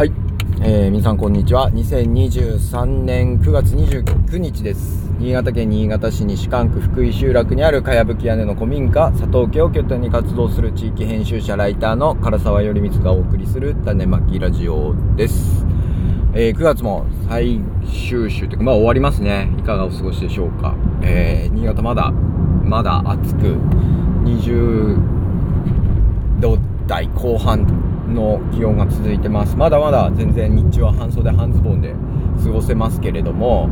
はい、えー、皆さんこんにちは。2023年9月29日です。新潟県新潟市西館区福井集落にあるかやぶき屋根の古民家佐藤家を拠点に活動する地域編集者ライターの唐沢頼光がお送りする種まきラジオです。えー、9月も最終週というか、まあ終わりますね。いかがお過ごしでしょうか。えー、新潟まだ、まだ暑く、20度台後半の気温が続いてます。まだまだ全然日中は半袖半ズボンで過ごせますけれども、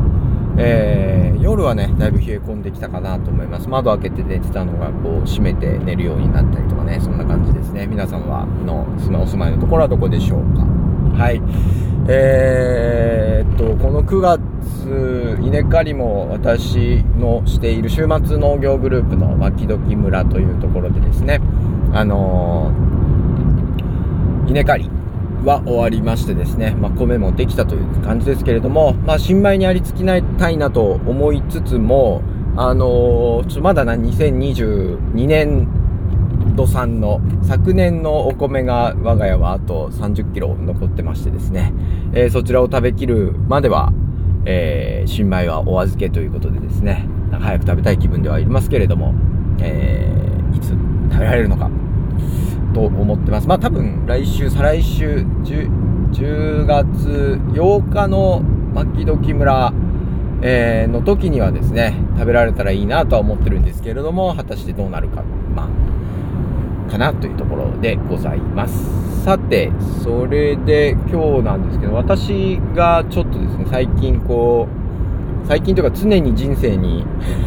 えー、夜はね、だいぶ冷え込んできたかなと思います。窓開けて寝てたのが、こう、閉めて寝るようになったりとかね、そんな感じですね。皆さんは、の、お住まいのところはどこでしょうか。はい。えー、っと、この9月、稲刈りも私のしている週末農業グループの牧時村というところでですね、あのー、稲刈りは終わりましてですね、まあ、米もできたという感じですけれども、まあ、新米にありつきたいなと思いつつも、あのー、ちょまだな、2022年度産の昨年のお米が我が家はあと30キロ残ってましてですね、えー、そちらを食べきるまでは、えー、新米はお預けということでですね、早く食べたい気分ではいますけれども、えー、いつ食べられるのか、と思ってます。まあ多分来週、再来週、10, 10月8日の牧時村、えー、の時にはですね、食べられたらいいなとは思ってるんですけれども、果たしてどうなるか、まあ、かなというところでございます。さて、それで今日なんですけど、私がちょっとですね、最近こう、最近というか常に人生に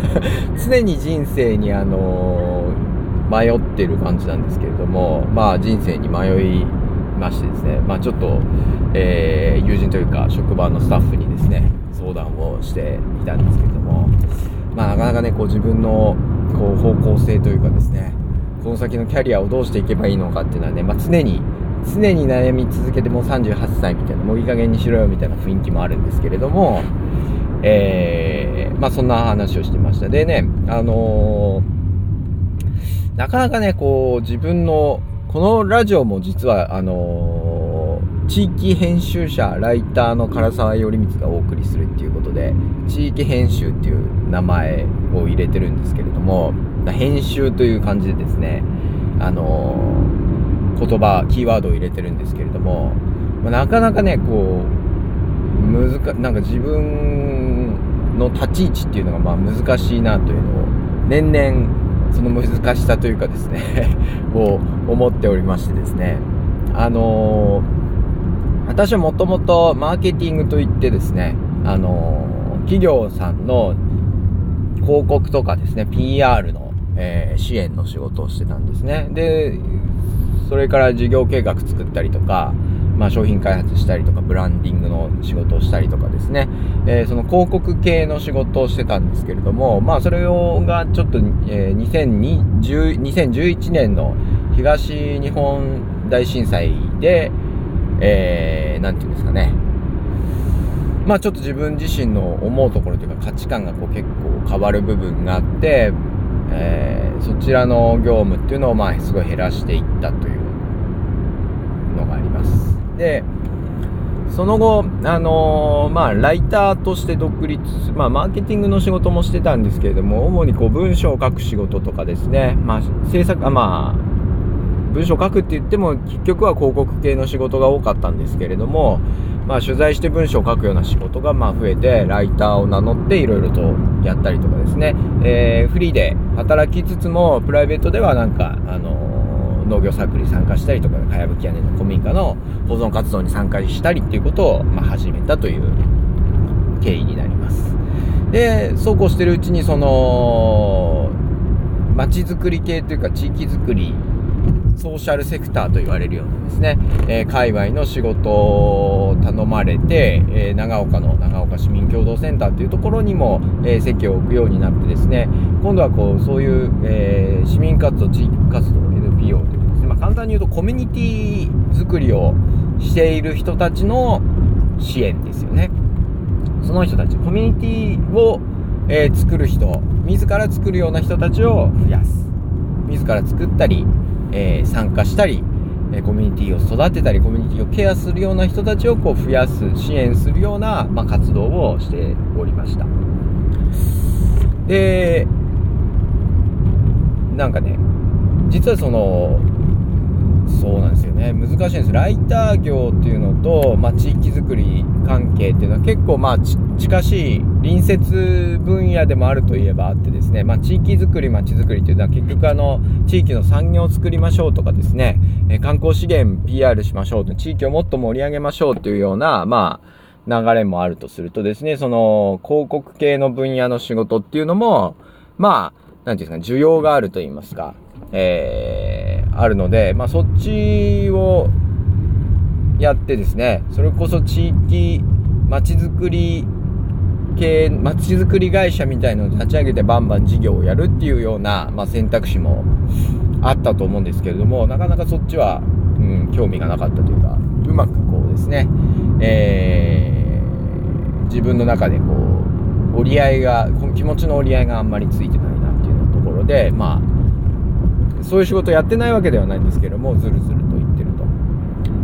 常に人生にあのー、迷ってる感じなんですけれども、まあ人生に迷いましてですね、まあちょっと、えー、友人というか職場のスタッフにですね、相談をしていたんですけれども、まあなかなかね、こう自分のこう方向性というかですね、この先のキャリアをどうしていけばいいのかっていうのはね、まあ常に、常に悩み続けてもう38歳みたいな、もういい加減にしろよみたいな雰囲気もあるんですけれども、えー、まあそんな話をしてました。でね、あのー、なかなかね、こう自分の、このラジオも実は、あのー、地域編集者、ライターの唐沢頼光がお送りするっていうことで、地域編集っていう名前を入れてるんですけれども、編集という感じでですね、あのー、言葉、キーワードを入れてるんですけれども、ま、なかなかね、こう、むずか、なんか自分の立ち位置っていうのがまあ難しいなというのを、年々、その難しさというかですね を思っておりましてですね、あのー、私はもともとマーケティングといってですね、あのー、企業さんの広告とかですね、PR の、えー、支援の仕事をしてたんですね。で、それから事業計画作ったりとか、まあ、商品開発したりとか、ブランディングの仕事をしたりとかですね、えー、その広告系の仕事をしてたんですけれども、まあ、それをがちょっと、えー、2020 2011年の東日本大震災で、えー、ていうんですかね、まあちょっと自分自身の思うところというか価値観がこう結構変わる部分があって、えー、そちらの業務っていうのをまあすごい減らしていったというのがあります。で、その後、あのー、まあライターとして独立、まあマーケティングの仕事もしてたんですけれども、主にこう文章を書く仕事とかですね、まあ制作、あまあ文章を書くって言っても結局は広告系の仕事が多かったんですけれども、まあ、取材して文章を書くような仕事がまあ増えてライターを名乗っていろいろとやったりとかですね、えー、フリーで働きつつもプライベートではなんか、あのー、農業サークルに参加したりとかかやぶき屋根の古民家の保存活動に参加したりっていうことを、まあ、始めたという経緯になります。でそうこうしてるうちにその街づくり系というか地域づくりソーシャルセクターと言われるようなですね、えー、界隈の仕事を頼まれて、えー、長岡の長岡市民共同センターというところにも、えー、席を置くようになってですね、今度はこう、そういう、え市民活動、地域活動、NPO という、簡単に言うとコミュニティ作りをしている人たちの支援ですよね。その人たち、コミュニティを、え作る人、自ら作るような人たちを増やす。自ら作ったり、えー、参加したり、えコミュニティを育てたりコミュニティをケアするような人たちをこう増やす支援するような、まあ、活動をしておりましたでなんかね実はそのそうなんですよね。難しいんです。ライター業っていうのと、まあ、地域づくり関係っていうのは結構まあ近しい隣接分野でもあるといえばあってですね、まあ、地域づくり町づくりっていうのは結局あの地域の産業を作りましょうとかですね、え観光資源 PR しましょう地域をもっと盛り上げましょうというようなまあ流れもあるとするとですね。その広告系の分野の仕事っていうのもまあ何て言うんですか、需要があると言いますか、えー、あるので、まあ、そっちをやってですね、それこそ地域、まちづくり系、まちづくり会社みたいのを立ち上げてバンバン事業をやるっていうような、まあ、選択肢もあったと思うんですけれども、なかなかそっちは、うん、興味がなかったというか、うまくこうですね、えー、自分の中でこう、折り合いが、気持ちの折り合いがあんまりついてないなっていうところで、まあ、そういう仕事やってないわけではないんですけども、ずるずると言ってると。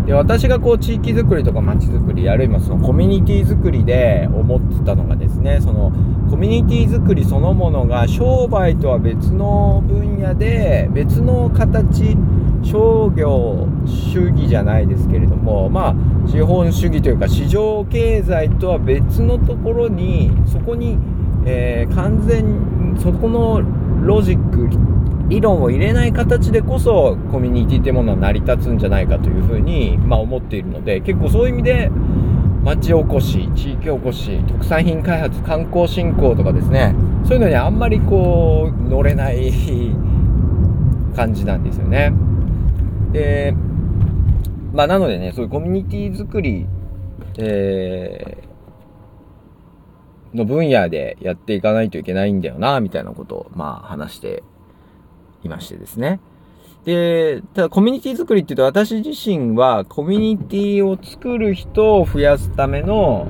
で、私がこう、地域づくりとか街づくり、あるいはそのコミュニティづくりで思ってたのがですね、その、コミュニティづくりそのものが商売とは別の分野で、別の形、商業主義じゃないですけれども、まあ、資本主義というか市場経済とは別のところに、そこに、えー、完全、そこのロジック理論を入れない形でこそコミュニティっていうものは成り立つんじゃないかというふうに、まあ、思っているので結構そういう意味で町おこし地域おこし特産品開発観光振興とかですねそういうのにあんまりこう乗れない感じなんですよね。でまあなのでねそういうコミュニティ作りえーの分野でやっていかないといけないんだよな、みたいなことを、まあ話していましてですね。で、ただコミュニティ作りって言うと私自身はコミュニティを作る人を増やすための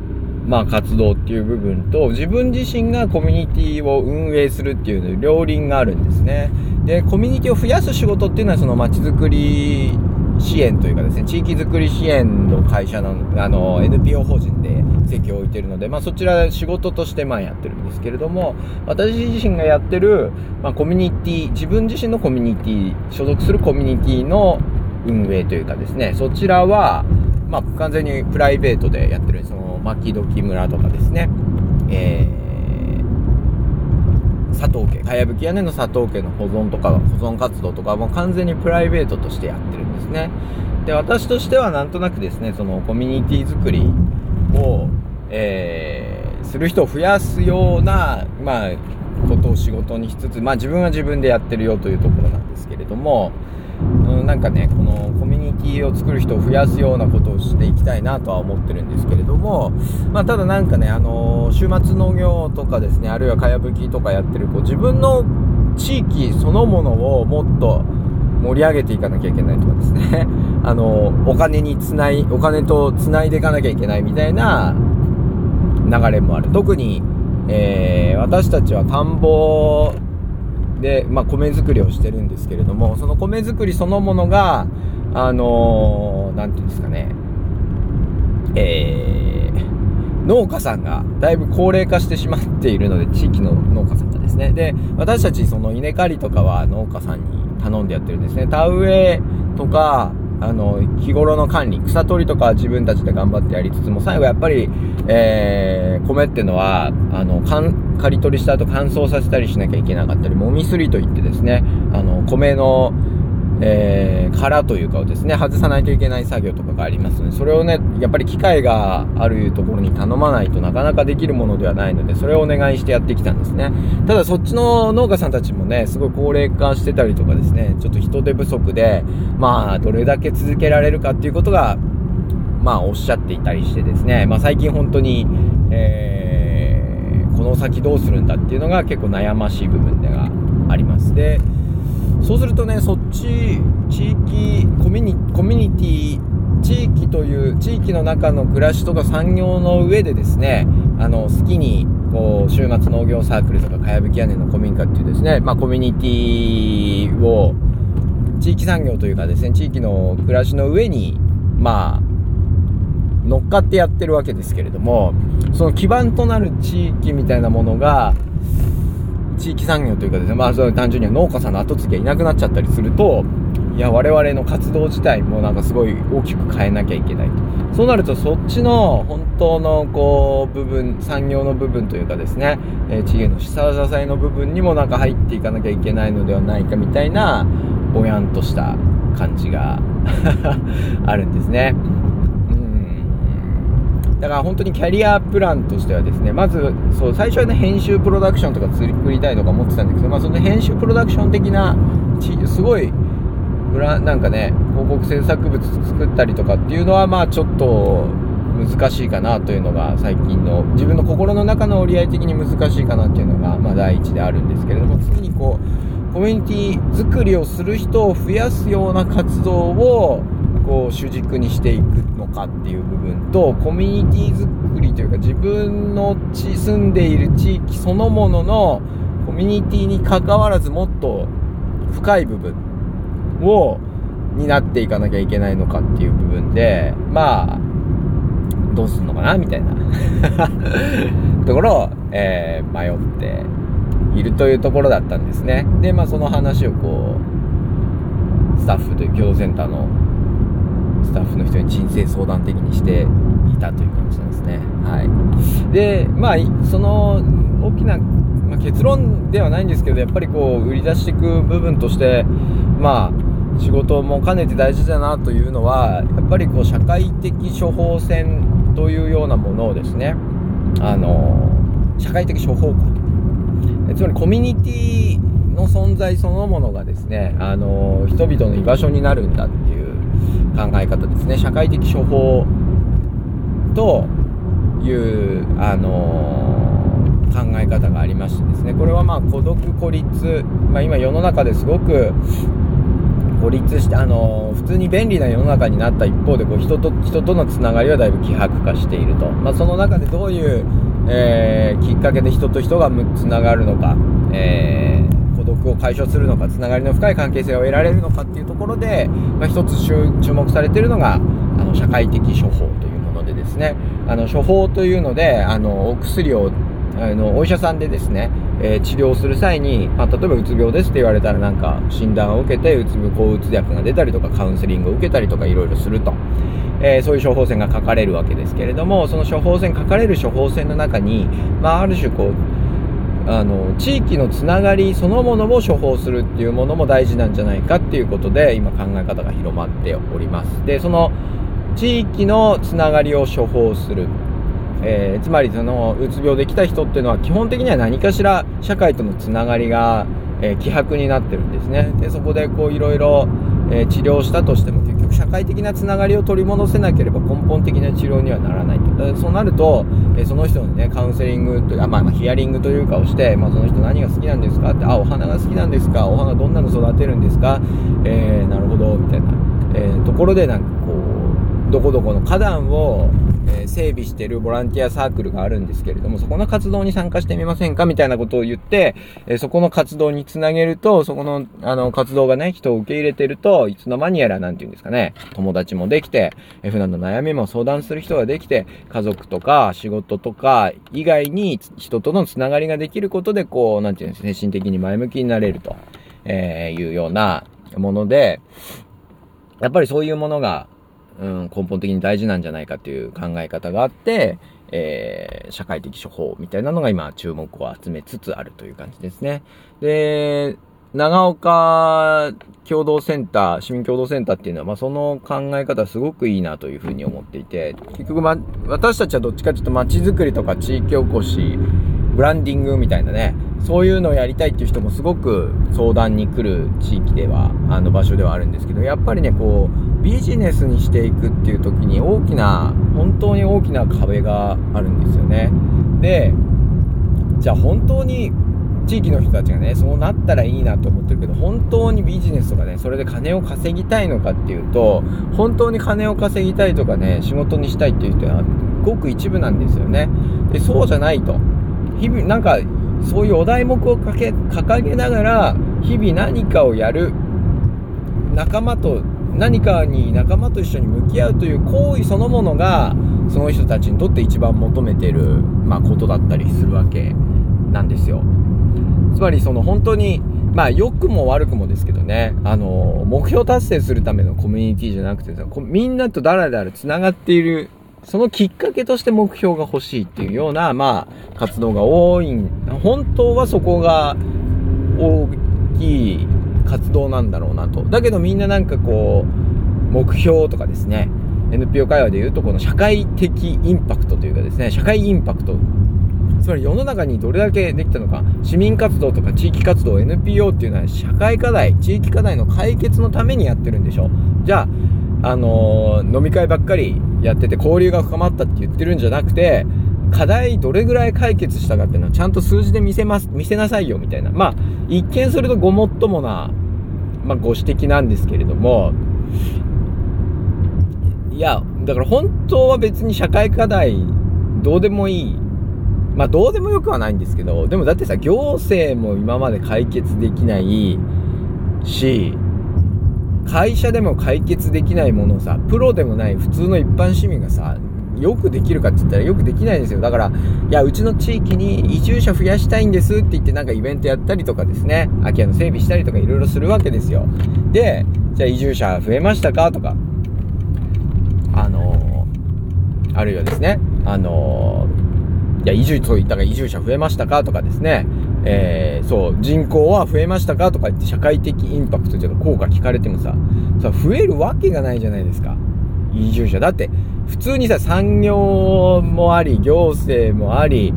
まあ活動っていう部分と自分自身がコミュニティを運営するっていう両輪があるんですね。で、コミュニティを増やす仕事っていうのはその街づくり支援というかですね、地域づくり支援の会社の、あの、NPO 法人で席を置いてるので、まあそちら仕事としてまあやってるんですけれども、私自身がやってる、まあコミュニティ、自分自身のコミュニティ、所属するコミュニティの運営というかですね、そちらは、まあ完全にプライベートでやってる、その、牧時村とかですね、えー佐藤家、かやぶき屋根の佐藤家の保存とか、保存活動とかも完全にプライベートとしてやってるんですね。で、私としてはなんとなくですね、そのコミュニティ作りを、えー、する人を増やすような、まあ、ことを仕事にしつつ、まあ自分は自分でやってるよというところなんですけれども、なんかね、このコミュニティを作る人を増やすようなことをしていきたいなとは思ってるんですけれども、まあ、ただなんかね、あの、週末農業とかですね、あるいはかやぶきとかやってる、こう、自分の地域そのものをもっと盛り上げていかなきゃいけないとかですね、あの、お金につない、お金とつないでいかなきゃいけないみたいな流れもある。特に、えー、私たちは田んぼで、まあ、米作りをしてるんですけれども、その米作りそのものが、あのー、なんていうんですかね、えー、農家さんがだいぶ高齢化してしまっているので、地域の農家さんがですね。で、私たちその稲刈りとかは農家さんに頼んでやってるんですね。田植えとか、あの、日頃の管理、草取りとか自分たちで頑張ってやりつつも、最後やっぱり、えー、米ってのは、あの、刈り取りした後乾燥させたりしなきゃいけなかったり、もみすりといってですね、あの、米の、えー、殻というかをですね、外さないといけない作業とかがありますので、それをね、やっぱり機械があるところに頼まないとなかなかできるものではないので、それをお願いしてやってきたんですね。ただそっちの農家さんたちもね、すごい高齢化してたりとかですね、ちょっと人手不足で、まあ、どれだけ続けられるかっていうことが、まあ、おっしゃっていたりしてですね、まあ、最近本当に、えー、の先どうするんだっていうのが結構悩ましい部分でがあります。で、そうするとねそっち地域コミュニティ地域という地域の中の暮らしとか産業の上でですねあの好きにこう週末農業サークルとかかやぶき屋根の古民家っていうですね、まあ、コミュニティを地域産業というかですね、地域の暮らしの上に、まあ、乗っかってやってるわけですけれども、その基盤となる地域みたいなものが、地域産業というかですね、まあ、そ単純には農家さんの後継ぎがいなくなっちゃったりすると、いや、我々の活動自体もなんかすごい大きく変えなきゃいけないと。そうなると、そっちの本当のこう、部分、産業の部分というかですね、えー、地域の下支えの部分にもなんか入っていかなきゃいけないのではないかみたいな、ぼやんとした感じが あるんですね。だから本当にキャリアプランとしてはですね、まず、そう、最初はね、編集プロダクションとか作りたいとか思ってたんですけど、まあその編集プロダクション的な、すごい、なんかね、広告制作物作ったりとかっていうのは、まあちょっと難しいかなというのが最近の、自分の心の中の折り合い的に難しいかなっていうのが、まあ第一であるんですけれども、次にこう、コミュニティ作りをする人を増やすような活動を、こう主軸にしていくのかっていう部分とコミュニティ作りというか自分の地住んでいる地域そのもののコミュニティに関わらずもっと深い部分を担っていかなきゃいけないのかっていう部分でまあどうすんのかなみたいな。ところを、えー、迷っているというところだったんですね。でまあその話をこうスタッフという共同センターのスタッフの人に人生相談的にしていたという感じなんですね。はい。で、まあ、その大きな、まあ、結論ではないんですけど、やっぱりこう、売り出していく部分として、まあ、仕事も兼ねて大事だなというのは、やっぱりこう、社会的処方箋というようなものをですね、あの、社会的処方か。つまりコミュニティの存在そのものがですね、あの、人々の居場所になるんだっていう考え方ですね。社会的処方という、あのー、考え方がありましてですね。これはまあ孤独孤立、まあ今世の中ですごく孤立して、あのー、普通に便利な世の中になった一方で、こう人と人とのつながりはだいぶ希薄化していると。まあその中でどういう、えー、きっかけで人と人がつながるのか、えーを解消するのか、つながりの深い関係性を得られるのかっていうところで、まあ、一つ注目されているのが、あの、社会的処方というものでですね、あの、処方というので、あの、お薬を、あの、お医者さんでですね、えー、治療する際に、まあ、例えばうつ病ですって言われたらなんか診断を受けて、うつ病、抗うつ薬が出たりとか、カウンセリングを受けたりとかいろいろすると。えー、そういう処方箋が書かれるわけですけれども、その処方箋、書かれる処方箋の中に、まあ、ある種こう、あの地域のつながりそのものを処方するっていうものも大事なんじゃないかっていうことで今考え方が広まっております。でその地域のつながりを処方する、えー、つまりそのうつ病で来た人っていうのは基本的には何かしら社会とのつながりが、えー、希薄になってるんですね。でそこでこういろいろ治療したとしても局社会的なつながりを取り戻せなければ根本的な治療にはならないと。だそうなると、えその人のね、カウンセリングというか、まあ、まあ、ヒアリングというかをして、まあ、その人何が好きなんですかって、あ、お花が好きなんですかお花どんなの育てるんですかえー、なるほど、みたいな、えー、ところでなんかこう、どこどこの花壇を、えー、整備してるボランティアサークルがあるんですけれども、そこの活動に参加してみませんかみたいなことを言って、えー、そこの活動につなげると、そこの、あの、活動がね、人を受け入れてると、いつの間にやら、なんて言うんですかね、友達もできて、えー、普段の悩みも相談する人ができて、家族とか仕事とか以外に人とのつながりができることで、こう、なんて言うんですか精神的に前向きになれると、えいうようなもので、やっぱりそういうものが、うん、根本的に大事なんじゃないかっていう考え方があって、えー、社会的処方みたいなのが今注目を集めつつあるという感じですね。で、長岡共同センター、市民共同センターっていうのは、まあ、その考え方すごくいいなというふうに思っていて、結局、ま、私たちはどっちかというと街づくりとか地域おこし、ブランディングみたいなね、そういうのをやりたいっていう人もすごく相談に来る地域では、あの場所ではあるんですけど、やっぱりね、こう、ビジネスにしていくっていう時に大きな、本当に大きな壁があるんですよね。で、じゃあ本当に地域の人たちがね、そうなったらいいなと思ってるけど、本当にビジネスとかね、それで金を稼ぎたいのかっていうと、本当に金を稼ぎたいとかね、仕事にしたいっていう人は、ごく一部なんですよね。で、そうじゃないと。日々、なんか、そういうお題目をかけ掲げながら日々何かをやる仲間と何かに仲間と一緒に向き合うという行為そのものがその人たちにとって一番求めてる、まあ、ことだったりするわけなんですよ。つまりその本当にまあ良くも悪くもですけどねあの目標達成するためのコミュニティじゃなくてみんなとだらだらつながっているそのきっかけとして目標が欲しいっていうような、まあ、活動が多い本当はそこが大きい活動なんだろうなと。だけどみんななんかこう、目標とかですね、NPO 会話で言うとこの社会的インパクトというかですね、社会インパクト。つまり世の中にどれだけできたのか、市民活動とか地域活動、NPO っていうのは社会課題、地域課題の解決のためにやってるんでしょ。じゃあ、あのー、飲み会ばっかりやってて交流が深まったって言ってるんじゃなくて、課題どれぐらい解決したかっていうのはちゃんと数字で見せます、見せなさいよみたいな。まあ、一見するとごもっともな、まあ、ご指摘なんですけれども、いや、だから本当は別に社会課題どうでもいい。まあ、どうでもよくはないんですけど、でもだってさ、行政も今まで解決できないし、会社でも解決できないものをさ、プロでもない普通の一般市民がさ、よくできるかって言ったらよくできないんですよ。だから、いや、うちの地域に移住者増やしたいんですって言ってなんかイベントやったりとかですね、空き家の整備したりとかいろいろするわけですよ。で、じゃあ移住者増えましたか？とか、あのー、あるいはですね、あのー、いや、移住と言ったら移住者増えましたか？とかですね、えー、そう、人口は増えましたかとか言って社会的インパクトというか効果聞かれてもさ、さ、増えるわけがないじゃないですか。移住者。だって、普通にさ、産業もあり、行政もあり、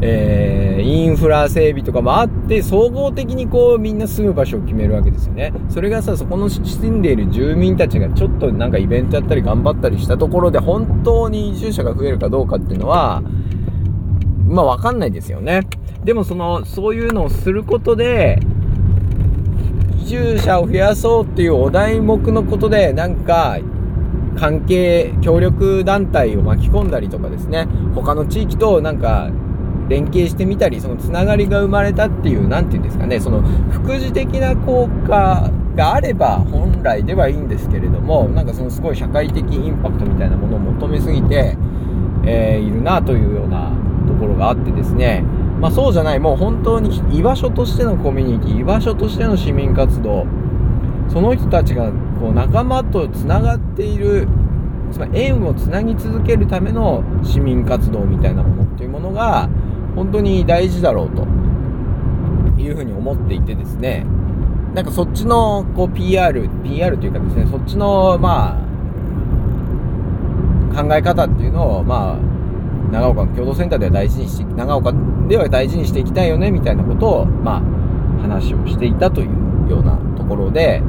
えー、インフラ整備とかもあって、総合的にこうみんな住む場所を決めるわけですよね。それがさ、そこの住んでいる住民たちがちょっとなんかイベントやったり頑張ったりしたところで本当に移住者が増えるかどうかっていうのは、まあわかんないですよね。でもその、そういうのをすることで、移住者を増やそうっていうお題目のことで、なんか、関係、協力団体を巻き込んだりとかですね、他の地域となんか連携してみたり、そのつながりが生まれたっていう、なんていうんですかね、その副次的な効果があれば本来ではいいんですけれども、なんかそのすごい社会的インパクトみたいなものを求めすぎて、えー、いるなというようなところがあってですね、まあそうじゃない、もう本当に居場所としてのコミュニティ、居場所としての市民活動、その人たちがこう仲間とつながっているつまり縁をつなぎ続けるための市民活動みたいなものっていうものが本当に大事だろうというふうに思っていてですね。なんかそっちのこう PR、PR というかですね、そっちのまあ考え方っていうのをまあ長岡の共同センターでは大事にして、長岡では大事にしていきたいよねみたいなことをまあ話をしていたというようなところで、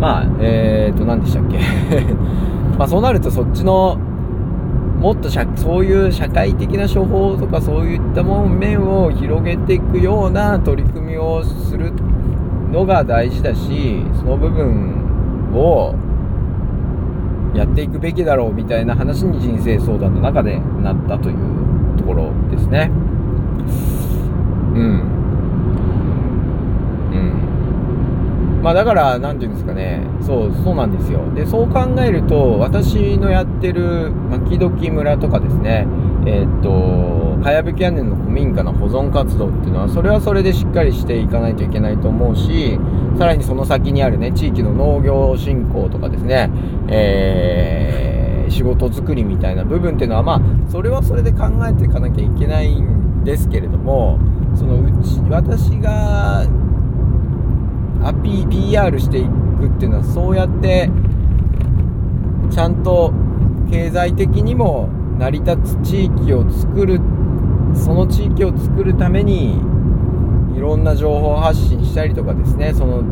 まあ、えーと、何でしたっけ？まあそうなるとそっちの、もっとそういう社会的な処方とかそういったもん面を広げていくような取り組みをするのが大事だし、その部分をやっていくべきだろうみたいな話に人生相談の中でなったというところですね。うんうん。まあだから、何て言うんですかね、そう、そうなんですよ。で、そう考えると、私のやってる、巻時村とかですね、えー、っと、かやぶき屋根の古民家の保存活動っていうのは、それはそれでしっかりしていかないといけないと思うし、さらにその先にあるね、地域の農業振興とかですね、えー、仕事作りみたいな部分っていうのは、まあ、それはそれで考えていかなきゃいけないんですけれども、そのうち、私がアピ PR していくっていうのはそうやってちゃんと経済的にも成り立つ地域を作るその地域を作るためにいろんな情報発信したりとかですねその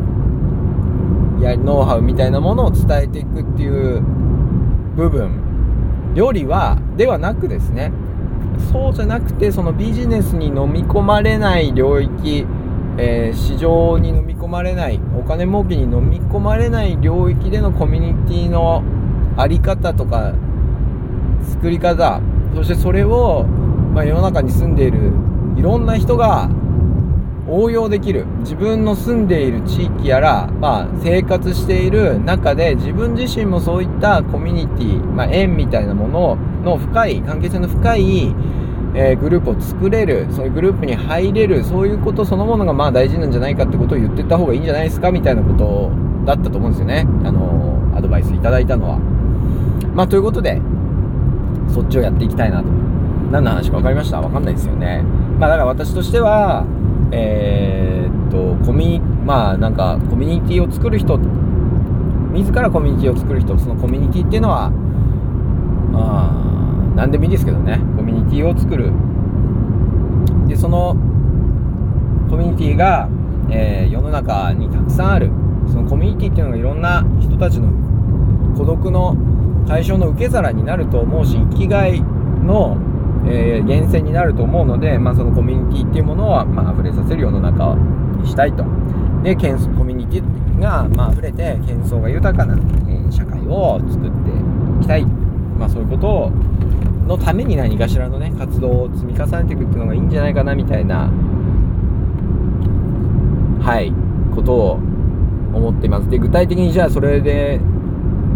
やノウハウみたいなものを伝えていくっていう部分よりはではなくですねそうじゃなくてそのビジネスに飲み込まれない領域えー、市場に飲み込まれないお金儲けに飲み込まれない領域でのコミュニティの在り方とか作り方。そしてそれを、まあ、世の中に住んでいるいろんな人が応用できる。自分の住んでいる地域やら、まあ、生活している中で自分自身もそういったコミュニティ、まあ、縁みたいなものの深い関係性の深い、えー、グループを作れる。そういうグループに入れる。そういうことそのものがまあ大事なんじゃないかってことを言ってった方がいいんじゃないですかみたいなことだったと思うんですよね。あのー、アドバイスいただいたのは。まあということでそっちをやっていきたいなと。何の話か分かりました？分かんないですよね。まあだから私としてはえー、っとコミまあなんかコミュニティを作る人自らコミュニティを作る人そのコミュニティっていうのはあ何でもいいですけどね。コミュニティを作る。でそのコミュニティが、えー、世の中にたくさんある。そのコミュニティっていうのがいろんな人たちの孤独の解消の受け皿になると思うし生きがいのえー、源泉になると思うので、まあ、そのコミュニティっていうものは、まあ、溢れさせる世の中にしたいと。で、コミュニティが、まあ、溢れて、喧騒が豊かな、えー、社会を作っていきたい。まあ、そういうことをのために何かしらのね、活動を積み重ねていくっていうのがいいんじゃないかな、みたいな、はい、ことを思っています。で、具体的にじゃあそれで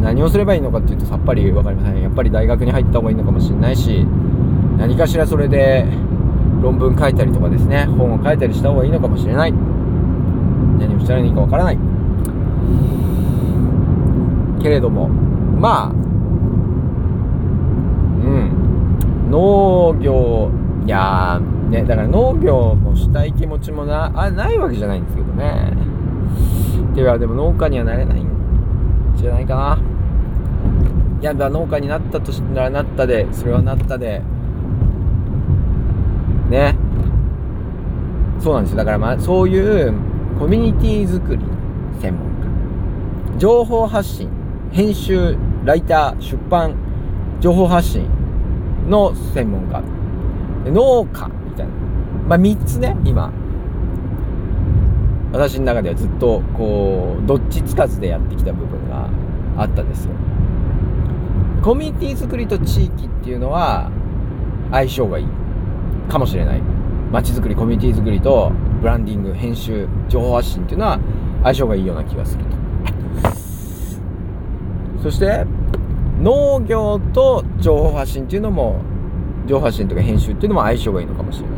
何をすればいいのかっていうとさっぱり分かりません。やっぱり大学に入った方がいいのかもしれないし、何かしらそれで論文書いたりとかですね。本を書いたりした方がいいのかもしれない。何をしたらいいかわからない。けれどもまあうん。農業いやねだから農業もしたい気持ちもなあないわけじゃないんですけどね。ではでも農家にはなれないんじゃないかな。いやだ農家になったとしたらなったでそれはなったでね。そうなんですよ。だからまあ、そういうコミュニティ作り専門家。情報発信、編集、ライター、出版、情報発信の専門家。農家みたいな。まあ、3つね、今。私の中ではずっと、こう、どっちつかずでやってきた部分があったんですよ。コミュニティ作りと地域っていうのは相性がいい。かもしれない。街づくりコミュニティ作りとブランディング編集情報発信っていうのは相性がいいような気がすると。そして農業と情報発信っていうのも情報発信とか編集っていうのも相性がいいのかもしれない、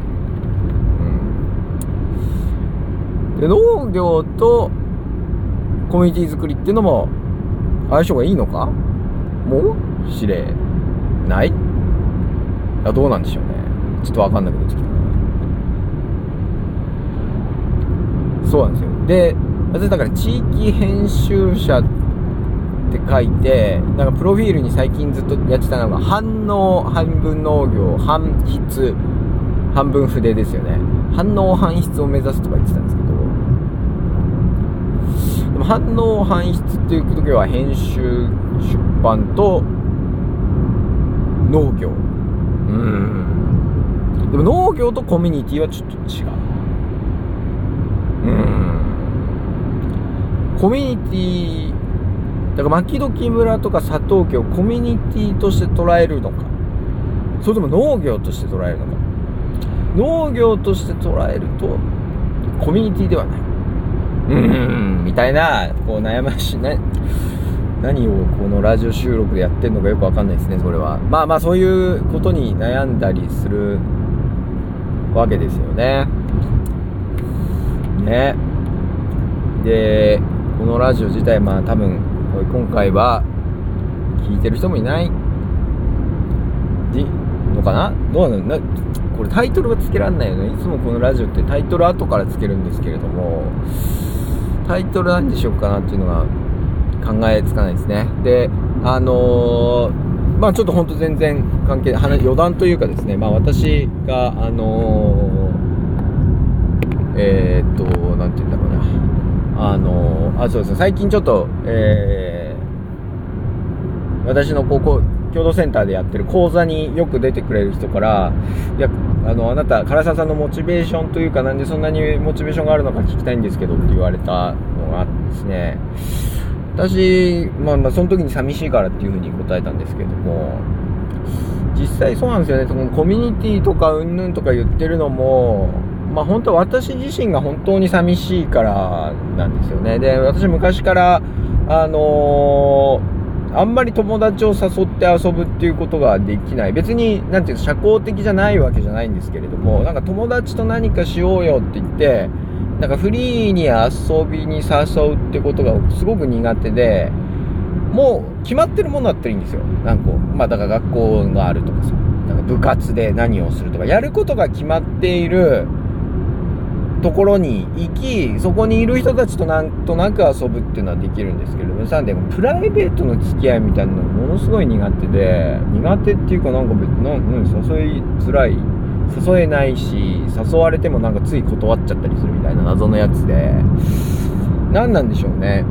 うん、で農業とコミュニティ作りっていうのも相性がいいのか？もう？しれない？いやどうなんでしょうね。ちょっと分かんなくなってきた。そうなんですよ。で私だから地域編集者って書いてなんかプロフィールに最近ずっとやってたのが反応半分農業半筆半分筆ですよね。反応半筆を目指すとか言ってたんですけど。でも反応半筆っていう時は編集出版と農業うんでも農業とコミュニティはちょっと違う。うん。コミュニティ、だから牧時村とか佐藤家をコミュニティとして捉えるのか、それとも農業として捉えるのか。農業として捉えると、コミュニティではない。うん、みたいな、こう悩ましいね。何をこのラジオ収録でやってんのかよくわかんないですね、それは。まあまあそういうことに悩んだりするわけですよね。ね。で、このラジオ自体、まあ多分、今回は聞いてる人もいないのかな？どうなの？これタイトルが付けらんないよね。いつもこのラジオってタイトル後から付けるんですけれども、タイトル何でしようかなっていうのが考えつかないですね。で、あのーまあちょっと本当全然関係ない余談というかですね、まあ私が、あのー、えー、っと、なんて言うんだろうな、あの、あ、そうですね、最近ちょっと、えー、私の高校、共同センターでやってる講座によく出てくれる人から、いや、あの、あなた、唐沢さんのモチベーションというか、なんでそんなにモチベーションがあるのか聞きたいんですけどって言われたのがあってですね、私、まあ、まあその時に寂しいからっていうふうに答えたんですけども実際そうなんですよねそのコミュニティとかうんぬんとか言ってるのもまあ本当私自身が本当に寂しいからなんですよね。で、私昔から、あのー、あんまり友達を誘って遊ぶっていうことができない。別に、なんていうか、社交的じゃないわけじゃないんですけれども、なんか友達と何かしようよって言って、なんかフリーに遊びに誘うってことがすごく苦手で、もう決まってるものだったらいいんですよ。なんかまあだから学校があるとかさ、なんか部活で何をするとか、やることが決まっているところに行き、そこにいる人たちとなんとなく遊ぶっていうのはできるんですけれども、さ、でもプライベートの付き合いみたいなのものすごい苦手で、苦手っていうかなんか別に、誘いづらい、誘えないし、誘われてもなんかつい断っちゃったりするみたいな謎のやつで、何なんでしょうね。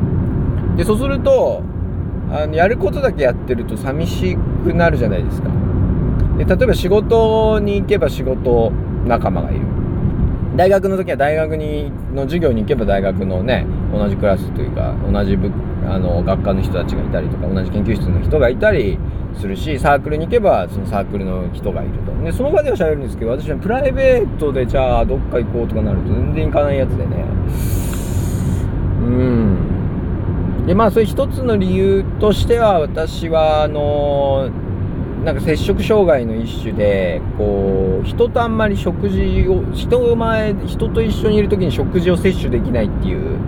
で、そうすると、あのやることだけやってると寂しくなるじゃないですか。で例えば仕事に行けば仕事仲間がいる。大学の時は大学にの授業に行けば大学のね同じクラスというか同じ部あの学科の人たちがいたりとか同じ研究室の人がいたりするしサークルに行けばそのサークルの人がいると。でその場では喋るんですけど私はプライベートでじゃあどっか行こうとかなると全然行かないやつでね。うん。でまあそれ一つの理由としては私はあのなんか摂食障害の一種でこう人とあんまり食事を人前人と一緒にいる時に食事を摂取できないっていう、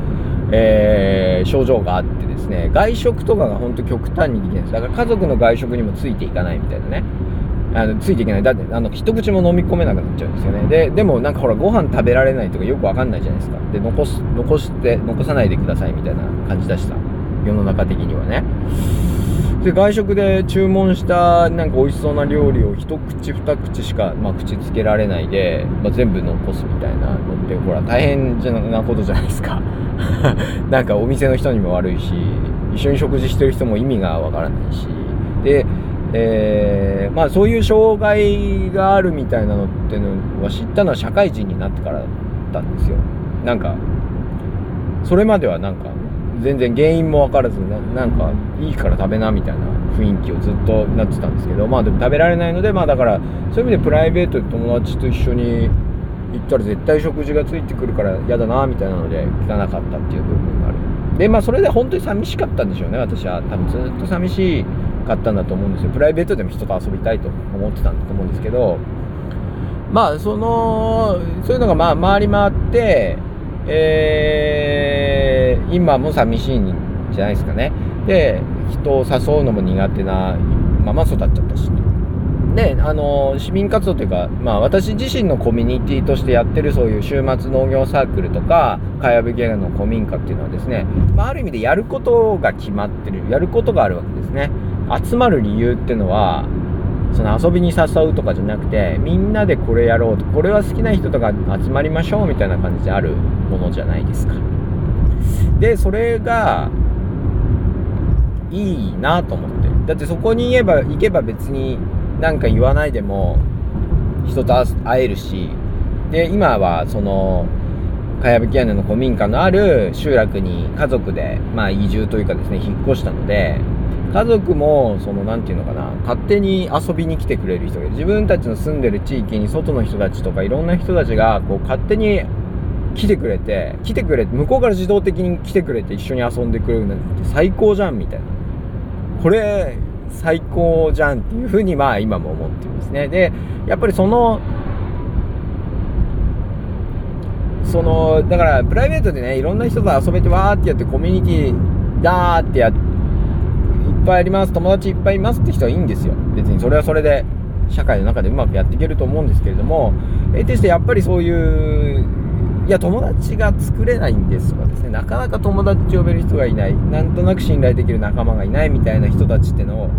えー、症状があってですね外食とかが本当極端にできないです。だから家族の外食にもついていかないみたいなね。あのついていけない。だってあの一口も飲み込めなくなっちゃうんですよね。ででもなんかほらご飯食べられないとかよくわかんないじゃないですか。で残す残して残さないでくださいみたいな感じだした世の中的にはね。で外食で注文したなんか美味しそうな料理を一口二口しか、まあ、口つけられないで、まあ、全部残すみたいなのってほら大変じゃなことじゃないですか。なんかお店の人にも悪いし一緒に食事してる人も意味がわからないし。でえー、まあそういう障害があるみたいなのってのは知ったのは社会人になってからだったんですよ。なんかそれまではなんか全然原因も分からずななんかいいから食べなみたいな雰囲気をずっとなってたんですけどまあでも食べられないのでまあだからそういう意味でプライベートで友達と一緒に行ったら絶対食事がついてくるから嫌だなみたいなので行かなかったっていう部分がある。でまあそれで本当に寂しかったんでしょうね私は。多分ずっと寂しかったんだと思うんですよ。プライベートでも人と遊びたいと思ってたんだと思うんですけどまあそのそういうのがまあ回り回ってえー、今も寂しいんじゃないですかね。で、人を誘うのも苦手なまま育っちゃったし。で、あの、市民活動というか、まあ私自身のコミュニティとしてやってるそういう週末農業サークルとか、かやぶき屋の古民家っていうのはですね、まあある意味でやることが決まってる、やることがあるわけですね。集まる理由っていうのは、その遊びに誘うとかじゃなくてみんなでこれやろうとこれは好きな人とか集まりましょうみたいな感じであるものじゃないですか。でそれがいいなと思って。だってそこに言えば行けば別に何か言わないでも人と会えるし。で今はそのかやぶき屋根の古民家のある集落に家族で、まあ、移住というかですね引っ越したので家族も、その、なんていうのかな、勝手に遊びに来てくれる人がいる。自分たちの住んでる地域に外の人たちとかいろんな人たちが、こう、勝手に来てくれて、来てくれて、向こうから自動的に来てくれて一緒に遊んでくれるなんて最高じゃん、みたいな。これ、最高じゃんっていうふうに、まあ、今も思ってますね。で、やっぱりその、その、だから、プライベートでね、いろんな人と遊べてわーってやって、コミュニティ、だーってやって、っぱいあります、友達いっぱいいますって人はいいんですよ。別にそれはそれで、社会の中でうまくやっていけると思うんですけれども、えてしてやっぱりそういう、いや、友達が作れないんですとかですね、なかなか友達呼べる人がいない、なんとなく信頼できる仲間がいないみたいな人たちっての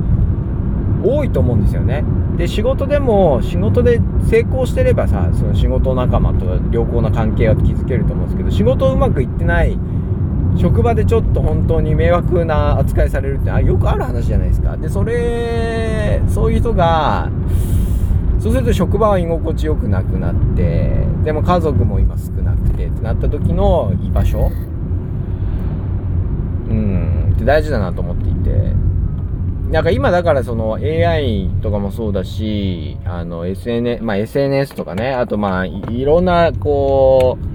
多いと思うんですよね。で、仕事でも、仕事で成功してればさ、その仕事仲間と良好な関係を築けると思うんですけど、仕事うまくいってない職場でちょっと本当に迷惑な扱いされるってあよくある話じゃないですか。でそれそういう人がそうすると職場は居心地よくなくなってでも家族も今少なくてってなった時の居場所。うん。って大事だなと思っていて。なんか今だからその AI とかもそうだし、あの SN、まあ SNS とかね、あとまあいろんなこう、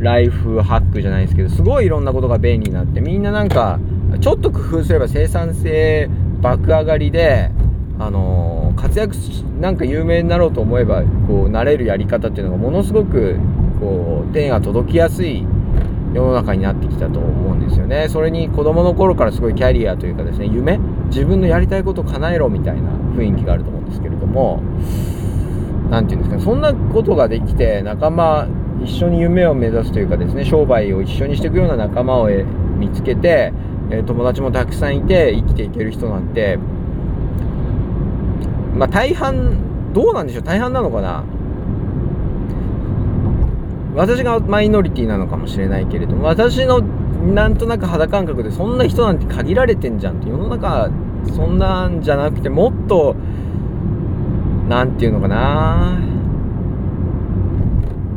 ライフハックじゃないですけど、すごいいろんなことが便利になって、みんななんか、ちょっと工夫すれば生産性爆上がりで、あの活躍、なんか有名になろうと思えば、こう、なれるやり方っていうのがものすごく、こう、手が届きやすい世の中になってきたと思うんですよね。それに子供の頃からすごいキャリアというかですね、夢自分のやりたいことを叶えろみたいな雰囲気があると思うんですけれども、何て言うんですかね、そんなことができて仲間、一緒に夢を目指すというかですね、商売を一緒にしていくような仲間を見つけて、友達もたくさんいて生きていける人なんて、まあ大半、どうなんでしょう？大半なのかな？私がマイノリティなのかもしれないけれども、私のなんとなく肌感覚でそんな人なんて限られてんじゃんって世の中そんなんじゃなくてもっと何て言うのかな？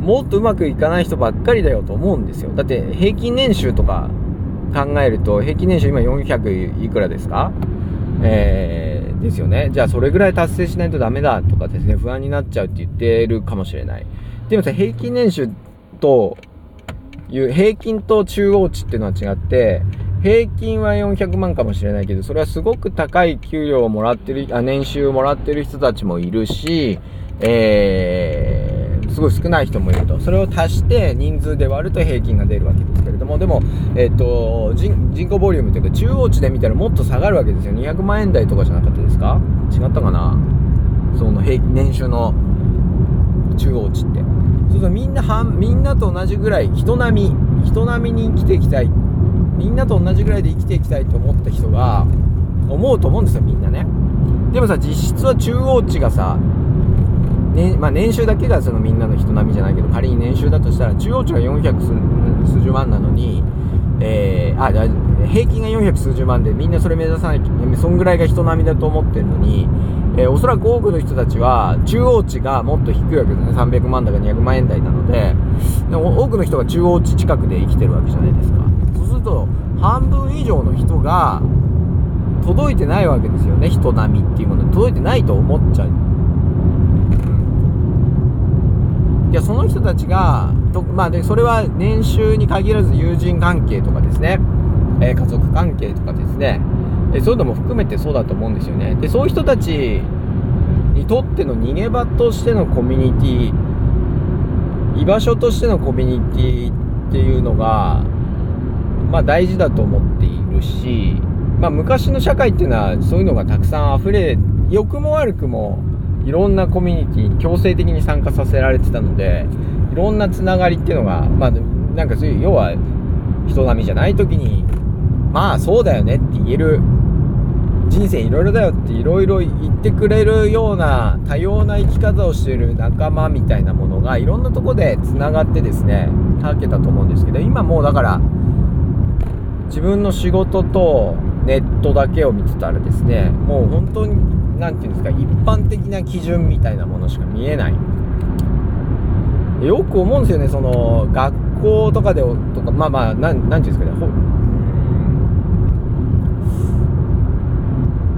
もっとうまくいかない人ばっかりだよと思うんですよ。だって平均年収とか考えると平均年収今400いくらですか？えー、ですよね。じゃあそれぐらい達成しないとダメだとかですね。不安になっちゃうって言ってるかもしれない。でもさ平均年収という平均と中央値っていうのは違って平均は400万かもしれないけどそれはすごく高い給料をもらってるあ年収をもらってる人たちもいるし、えー、すごい少ない人もいると。それを足して人数で割ると平均が出るわけですけれども。でも、えーと、人口ボリュームというか中央値で見たらもっと下がるわけですよ。200万円台とかじゃなかったですか？違ったかな？その平年収の中央値って。そうそうみんな半みんなと同じぐらい人並み人並みに生きていきたい。みんなと同じぐらいで生きていきたいと思った人が思うと思うんですよみんなね。でもさ実質は中央値がさねまあ、年収だけがそのみんなの人並みじゃないけど仮に年収だとしたら中央値が400数十万なのに、えー、あ平均が400数十万でみんなそれ目指さないそんぐらいが人並みだと思ってるのにえー、おそらく多くの人たちは中央値がもっと低いわけですね。300万だか200万円台なのでで多くの人が中央値近くで生きてるわけじゃないですか。そうすると半分以上の人が届いてないわけですよね人並みっていうもの。に届いてないと思っちゃう、うん、いやその人たちがとまあでそれは年収に限らず友人関係とかですね、えー、家族関係とかですね。えそういうのも含めてそうだと思うんですよね。でそういう人たちにとっての逃げ場としてのコミュニティ居場所としてのコミュニティっていうのがまあ大事だと思っているしまあ昔の社会っていうのはそういうのがたくさん溢れ良くも悪くもいろんなコミュニティに強制的に参加させられてたのでいろんなつながりっていうのがまあなんかそういう要は人並みじゃない時にまあそうだよねって言える人生いろいろだよっていろいろ言ってくれるような多様な生き方をしている仲間みたいなものがいろんなとこでつながってですねたけたと思うんですけど今もうだから自分の仕事とネットだけを見てたらですねもう本当に何て言うんですか一般的な基準みたいなものしか見えない。よく思うんですよねその学校とかでとかまあまあ何て言うんですかね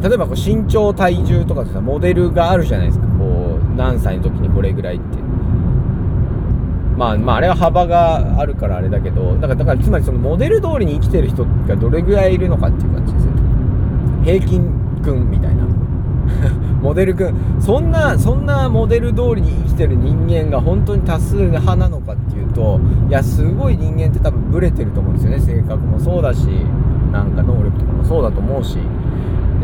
例えばこう身長体重とかってさモデルがあるじゃないですかこう何歳の時にこれぐらいって。まあまああれは幅があるからあれだけどだからだからつまりそのモデル通りに生きてる人がどれぐらいいるのかっていう感じですね平均君みたいな。モデル君そんなそんなモデル通りに生きてる人間が本当に多数派なのかっていうといやすごい人間って多分ブレてると思うんですよね。性格もそうだしなんか能力とかもそうだと思うし。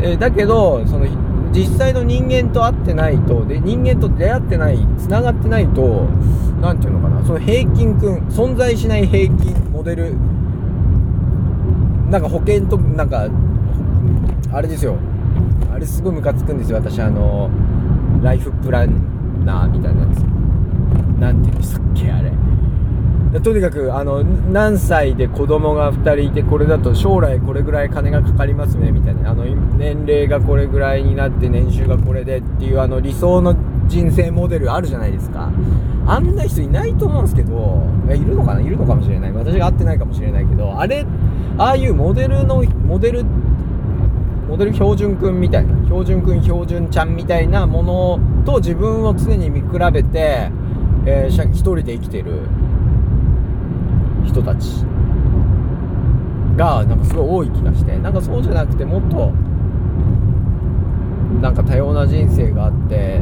え、だけどその実際の人間と会ってないとで人間と出会ってないつながってないと何ていうのかなその平均くん存在しない平均モデルなんか保険となんかあれですよ。あれすごいムカつくんですよ私あのライフプランナーみたいなやつ。なんて言うんでしたっけあれ。とにかくあの何歳で子供が2人いてこれだと将来これぐらい金がかかりますねみたいな。あの年齢がこれぐらいになって年収がこれでっていうあの理想の人生モデルあるじゃないですか。あんな人いないと思うんですけどいるのかな？いるのかもしれない。私が会ってないかもしれないけどあれああいうモデルのモデルモデル標準くんみたいな標準くん標準ちゃんみたいなものと自分を常に見比べて、えー、一人で生きてる。人たち。がなんかすごい多い気がしてなんかそうじゃなくてもっとなんか多様な人生があって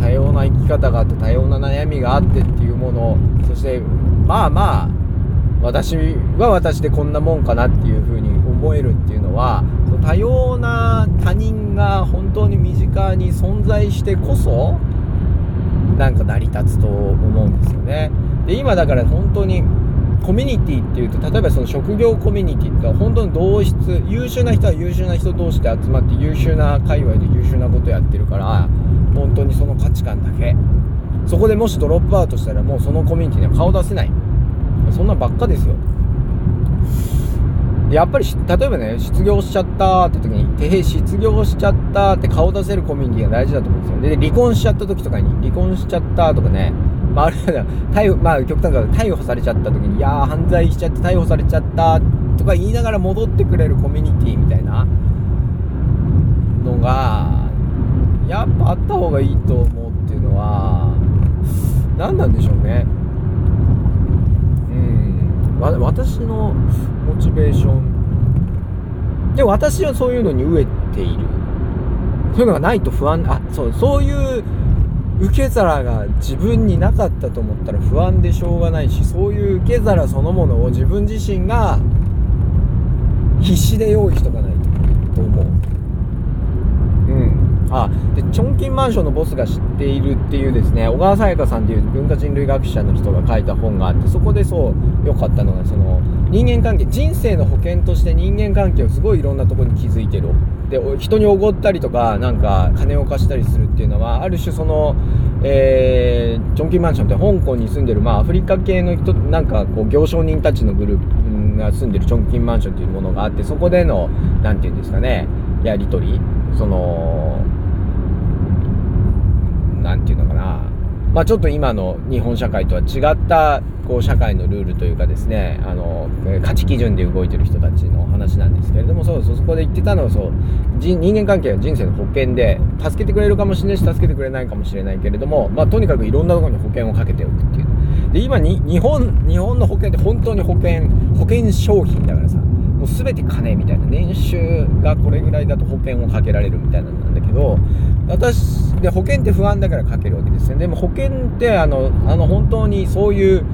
多様な生き方があって多様な悩みがあってっていうものそしてまあまあ私は私でこんなもんかなっていうふうに思えるっていうのはその多様な他人が本当に身近に存在してこそなんか成り立つと思うんですよね。で今だから本当にコミュニティっていうと例えばその職業コミュニティって本当に同質優秀な人は優秀な人同士で集まって優秀な界隈で優秀なことやってるから本当にその価値観だけ。そこでもしドロップアウトしたらもうそのコミュニティには顔出せない。そんなばっかですよ。やっぱり例えばね失業しちゃったって時にて失業しちゃったって顔出せるコミュニティが大事だと思うんですよ。で離婚しちゃった時とかに離婚しちゃったとかねまあ、あるいは逮捕、まあ、極端な逮捕されちゃった時に、いやー、犯罪しちゃって逮捕されちゃったとか言いながら戻ってくれるコミュニティみたいなのが、やっぱあった方がいいと思うっていうのは、何なんでしょうね。うん。わ私のモチベーション。で、私はそういうのに飢えている。そういうのがないと不安、あ、そう、そういう受け皿が自分になかったと思ったら不安でしょうがないしそういう受け皿そのものを自分自身が必死で用意しとかないと思う。うん。あでチョンキンマンションのボスが知っているっていうですね小川さやかさんっていう文化人類学者の人が書いた本があってそこでそう良かったのがその人間関係人生の保険として人間関係をすごいいろんなとこに気づいてる。で人におごったりとかなんか金を貸したりするっていうのはある種その、えー、チョンキンマンションって香港に住んでる、まあ、アフリカ系の人なんかこう行商人たちのグループが住んでるチョンキンマンションっていうものがあってそこでの何て言うんですかねやり取り。その何て言うのかな。まあ、ちょっと今の日本社会とは違ったこう社会のルールというかですね。あの価値基準で動いてる人たちの話なんですけれどもそうそうそこで言ってたのはそう人間関係は人生の保険で助けてくれるかもしれないし助けてくれないかもしれないけれども、まあ、とにかくいろんなところに保険をかけておくっていう。で今に日本日本の保険って本当に保険保険商品だからさ。もう全て金みたいな。年収がこれぐらいだと保険をかけられるみたいなんだけど私で保険って不安だからかけるわけですよでも保険ってあのあの本当にそういう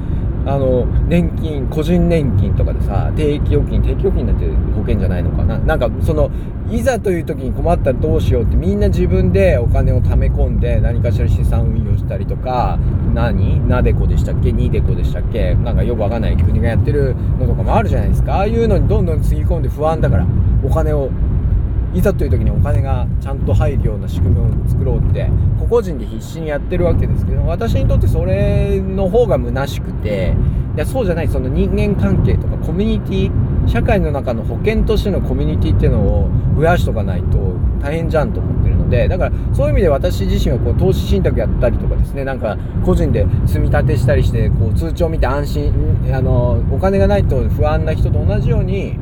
あの年金個人年金とかでさ定期預金定期預金なんて保険じゃないのかな。なんかそのいざという時に困ったらどうしようってみんな自分でお金を貯め込んで何かしら資産運用したりとか何？なでこでしたっけ？にでこでしたっけ？なんかよくわかんない国がやってるのとかもあるじゃないですか。ああいうのにどんどんつぎ込んで不安だからお金をいざという時にお金がちゃんと入るような仕組みを作ろうって個々人で必死にやってるわけですけど私にとってそれの方が虚しくていやそうじゃないその人間関係とかコミュニティ社会の中の保険としてのコミュニティっていうのを増やしとかないと大変じゃんと思ってるのでだからそういう意味で私自身はこう投資信託やったりとかですねなんか個人で積み立てしたりしてこう通帳を見て安心あのお金がないと不安な人と同じように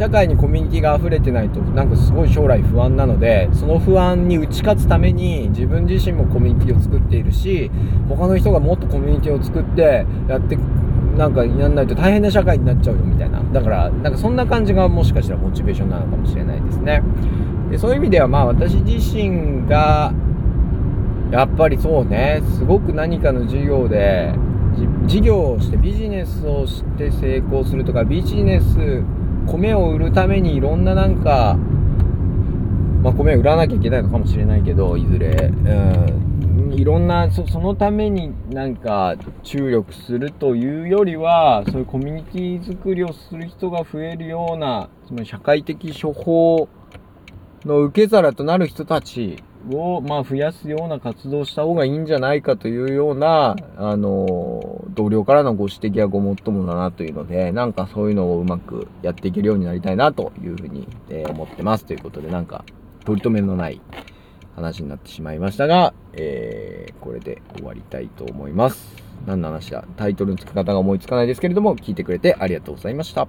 社会にコミュニティが溢れてないとなんかすごい将来不安なのでその不安に打ち勝つために自分自身もコミュニティを作っているし他の人がもっとコミュニティを作ってやってなんかやんないと大変な社会になっちゃうよみたいな。だからなんかそんな感じがもしかしたらモチベーションなのかもしれないですね。でそういう意味ではまあ私自身がやっぱりそうねすごく何かの授業で事業をしてビジネスをして成功するとかビジネス米を売るためにいろんななんか、まあ、米を売らなきゃいけないのかもしれないけど、いずれ。うん、いろんなそ、そのためになんか注力するというよりは、そういうコミュニティ作りをする人が増えるような、その社会的処方の受け皿となる人たちを、まあ、増やすような活動をした方がいいんじゃないかというような、あの、同僚からのご指摘はごもっともだなというので、なんかそういうのをうまくやっていけるようになりたいなというふうに、えー、思ってます。ということで、なんか、取り留めのない話になってしまいましたが、えー、これで終わりたいと思います。何の話だ？タイトルの付け方が思いつかないですけれども、聞いてくれてありがとうございました。